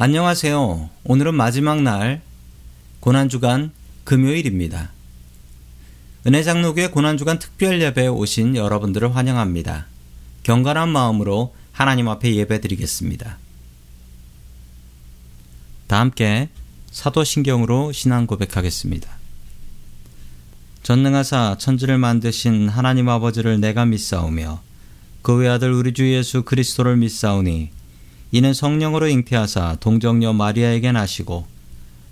안녕하세요. 오늘은 마지막 날 고난주간 금요일입니다. 은혜장로교회 고난주간 특별 예배에 오신 여러분들을 환영합니다. 경건한 마음으로 하나님 앞에 예배 드리겠습니다. 다 함께 사도신경으로 신앙 고백하겠습니다. 전능하사 천지를 만드신 하나님 아버지를 내가 믿사오며 그 외아들 우리 주 예수 그리스도를 믿사오니 이는 성령으로 잉태하사 동정녀 마리아에게 나시고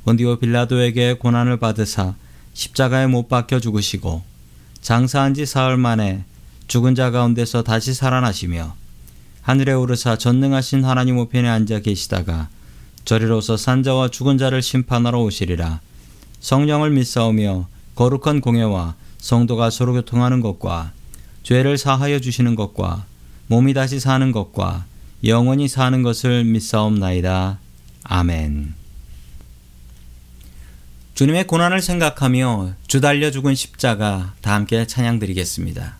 본디오 빌라도에게 고난을 받으사 십자가에 못 박혀 죽으시고 장사한 지 사흘 만에 죽은 자 가운데서 다시 살아나시며 하늘에 오르사 전능하신 하나님 우편에 앉아 계시다가 저리로서 산자와 죽은 자를 심판하러 오시리라. 성령을 믿사오며 거룩한 공예와 성도가 서로 교통하는 것과 죄를 사하여 주시는 것과 몸이 다시 사는 것과 영원히 사는 것을 믿사옵나이다. 아멘. 주님의 고난을 생각하며 주 달려 죽은 십자가 다 함께 찬양드리겠습니다.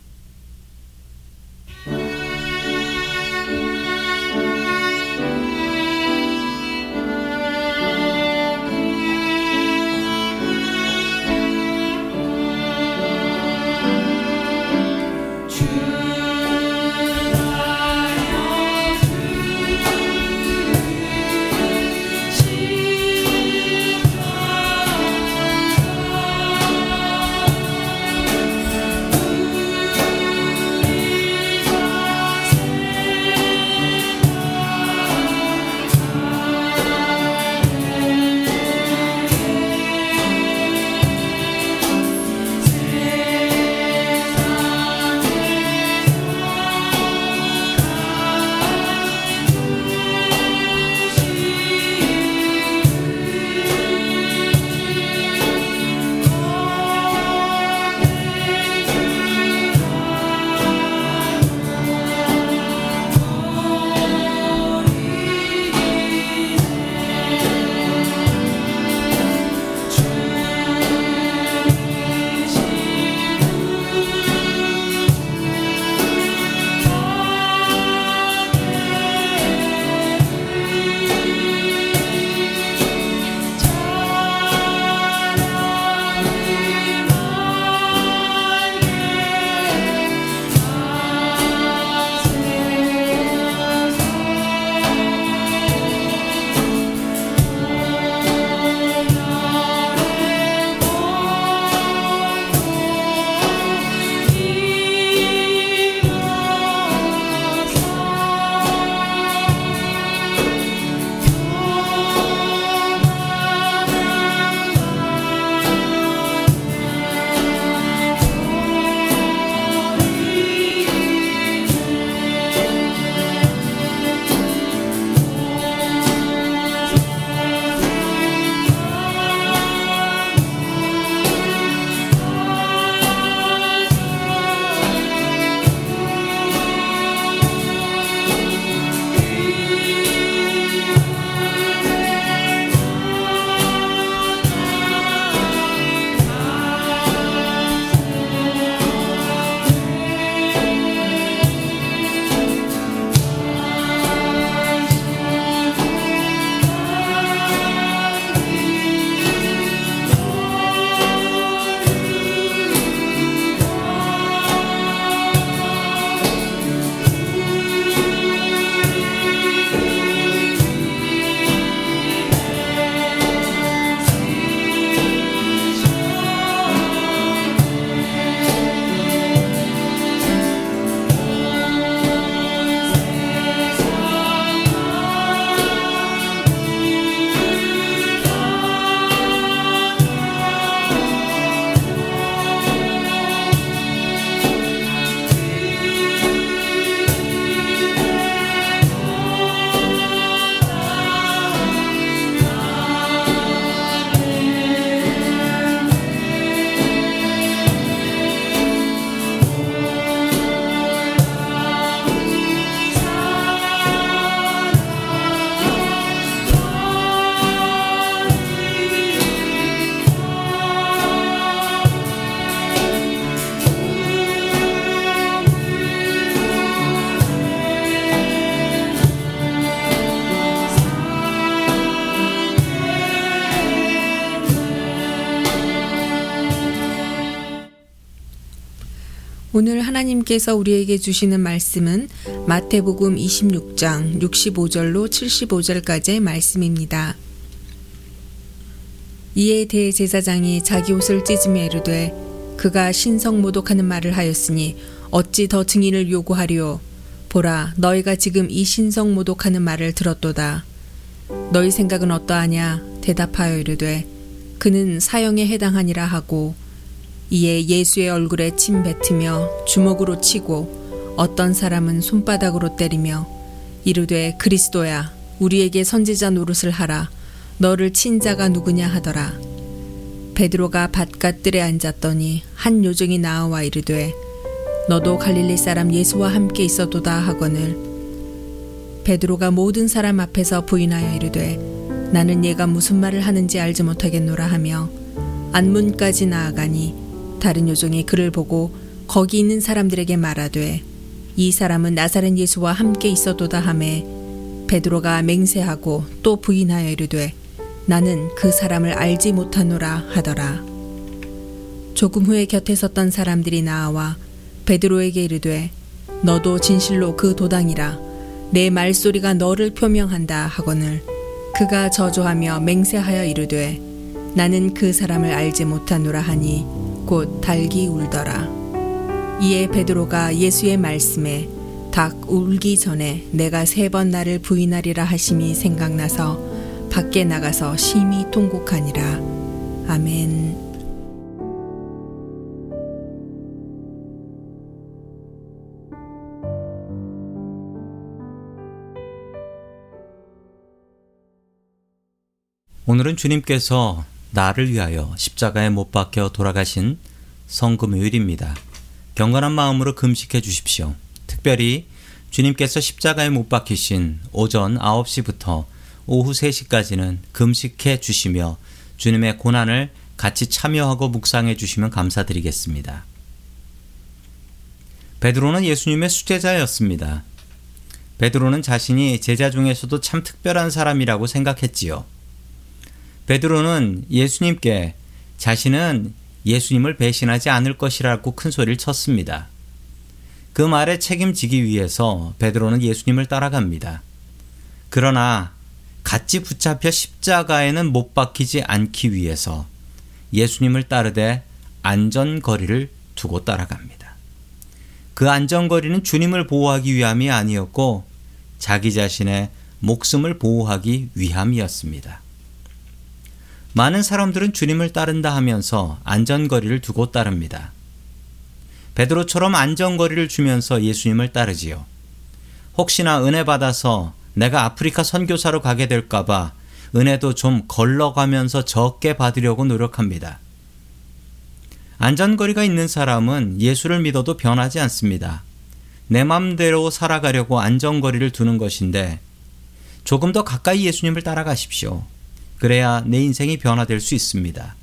오늘 하나님께서 우리에게 주시는 말씀은 마태복음 26장 65절로 75절까지의 말씀입니다. 이에 대제사장이 자기 옷을 찢으며 이르되 그가 신성 모독하는 말을 하였으니 어찌 더 증인을 요구하리요? 보라 너희가 지금 이 신성 모독하는 말을 들었도다. 너희 생각은 어떠하냐? 대답하여 이르되 그는 사형에 해당하니라 하고 이에 예수의 얼굴에 침 뱉으며 주먹으로 치고 어떤 사람은 손바닥으로 때리며 이르되 그리스도야 우리에게 선지자 노릇을 하라. 너를 친 자가 누구냐 하더라. 베드로가 밭갓들에 앉았더니 한 요정이 나와 이르되 너도 갈릴리 사람 예수와 함께 있었도다 하거늘. 베드로가 모든 사람 앞에서 부인하여 이르되 나는 얘가 무슨 말을 하는지 알지 못하겠노라 하며 안문까지 나아가니 다른 요종이 그를 보고 거기 있는 사람들에게 말하되 이 사람은 나사렛 예수와 함께 있었도다 하매 베드로가 맹세하고 또 부인하여 이르되 나는 그 사람을 알지 못하노라 하더라. 조금 후에 곁에 섰던 사람들이 나와 베드로에게 이르되 너도 진실로 그 도당이라. 내 말소리가 너를 표명한다 하거늘 그가 저조하며 맹세하여 이르되 나는 그 사람을 알지 못하노라 하니 곧 닭이 울더라. 이에 베드로가 예수의 말씀에 닭 울기 전에 내가 세 번 나를 부인하리라 하심이 생각나서 밖에 나가서 심히 통곡하니라. 아멘. 오늘은 주님께서 나를 위하여 십자가에 못 박혀 돌아가신 성금요일입니다. 경건한 마음으로 금식해 주십시오. 특별히 주님께서 십자가에 못 박히신 오전 9시부터 오후 3시까지는 금식해 주시며 주님의 고난을 같이 참여하고 묵상해 주시면 감사드리겠습니다. 베드로는 예수님의 수제자였습니다. 베드로는 자신이 제자 중에서도 참 특별한 사람이라고 생각했지요. 베드로는 예수님께 자신은 예수님을 배신하지 않을 것이라고 큰 소리를 쳤습니다. 그 말에 책임지기 위해서 베드로는 예수님을 따라갑니다. 그러나 같이 붙잡혀 십자가에는 못 박히지 않기 위해서 예수님을 따르되 안전거리를 두고 따라갑니다. 그 안전거리는 주님을 보호하기 위함이 아니었고 자기 자신의 목숨을 보호하기 위함이었습니다. 많은 사람들은 주님을 따른다 하면서 안전거리를 두고 따릅니다. 베드로처럼 안전거리를 주면서 예수님을 따르지요. 혹시나 은혜 받아서 내가 아프리카 선교사로 가게 될까봐 은혜도 좀 걸러가면서 적게 받으려고 노력합니다. 안전거리가 있는 사람은 예수를 믿어도 변하지 않습니다. 내 맘대로 살아가려고 안전거리를 두는 것인데 조금 더 가까이 예수님을 따라가십시오. 그래야 내 인생이 변화될 수 있습니다.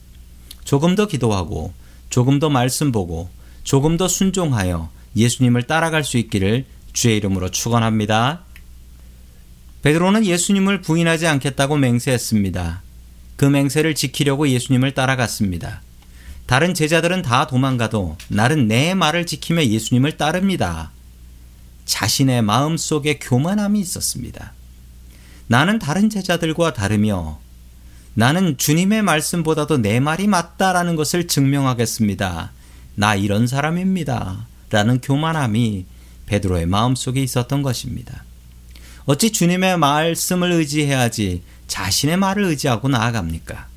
조금 더 기도하고 조금 더 말씀 보고 조금 더 순종하여 예수님을 따라갈 수 있기를 주의 이름으로 축원합니다. 베드로는 예수님을 부인하지 않겠다고 맹세했습니다. 그 맹세를 지키려고 예수님을 따라갔습니다. 다른 제자들은 다 도망가도 나는 내 말을 지키며 예수님을 따릅니다. 자신의 마음 속에 교만함이 있었습니다. 나는 다른 제자들과 다르며 나는 주님의 말씀보다도 내 말이 맞다라는 것을 증명하겠습니다. 나 이런 사람입니다. 라는 교만함이 베드로의 마음속에 있었던 것입니다. 어찌 주님의 말씀을 의지해야지 자신의 말을 의지하고 나아갑니까?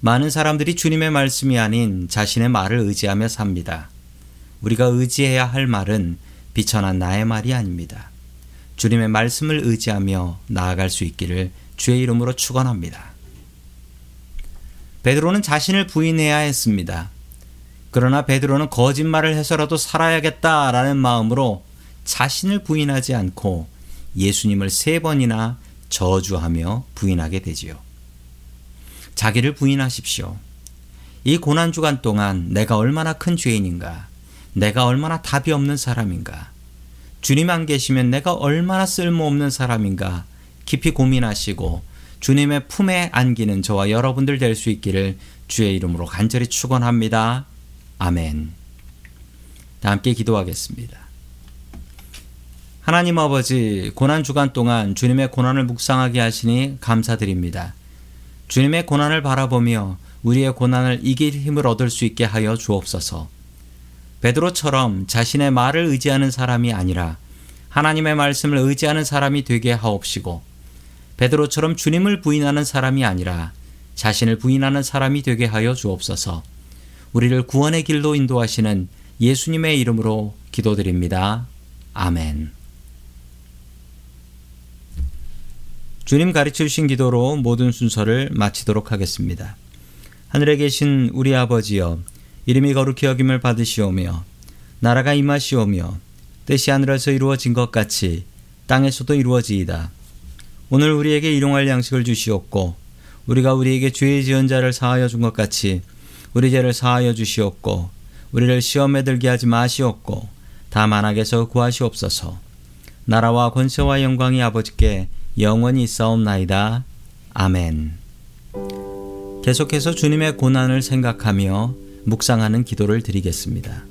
많은 사람들이 주님의 말씀이 아닌 자신의 말을 의지하며 삽니다. 우리가 의지해야 할 말은 비천한 나의 말이 아닙니다. 주님의 말씀을 의지하며 나아갈 수 있기를 주의 이름으로 축원합니다. 베드로는 자신을 부인해야 했습니다. 그러나 베드로는 거짓말을 해서라도 살아야겠다라는 마음으로 자신을 부인하지 않고 예수님을 세 번이나 저주하며 부인하게 되지요. 자기를 부인하십시오. 이 고난 주간 동안 내가 얼마나 큰 죄인인가, 내가 얼마나 답이 없는 사람인가, 주님 안 계시면 내가 얼마나 쓸모없는 사람인가, 깊이 고민하시고 주님의 품에 안기는 저와 여러분들 될 수 있기를 주의 이름으로 간절히 축원합니다. 아멘. 다 함께 기도하겠습니다. 하나님 아버지, 고난 주간 동안 주님의 고난을 묵상하게 하시니 감사드립니다. 주님의 고난을 바라보며 우리의 고난을 이길 힘을 얻을 수 있게 하여 주옵소서. 베드로처럼 자신의 말을 의지하는 사람이 아니라 하나님의 말씀을 의지하는 사람이 되게 하옵시고 베드로처럼 주님을 부인하는 사람이 아니라 자신을 부인하는 사람이 되게 하여 주옵소서. 우리를 구원의 길로 인도하시는 예수님의 이름으로 기도드립니다. 아멘. 주님 가르쳐 주신 기도로 모든 순서를 마치도록 하겠습니다. 하늘에 계신 우리 아버지여 이름이 거룩히 여김을 받으시오며 나라가 임하시오며 뜻이 하늘에서 이루어진 것 같이 땅에서도 이루어지이다. 오늘 우리에게 일용할 양식을 주시옵고 우리가 우리에게 죄의 지은 자를 사하여 준 것 같이 우리 죄를 사하여 주시옵고 우리를 시험에 들게 하지 마시옵고 다만 악에서 구하시옵소서. 나라와 권세와 영광이 아버지께 영원히 있사옵나이다. 아멘. 계속해서 주님의 고난을 생각하며 묵상하는 기도를 드리겠습니다.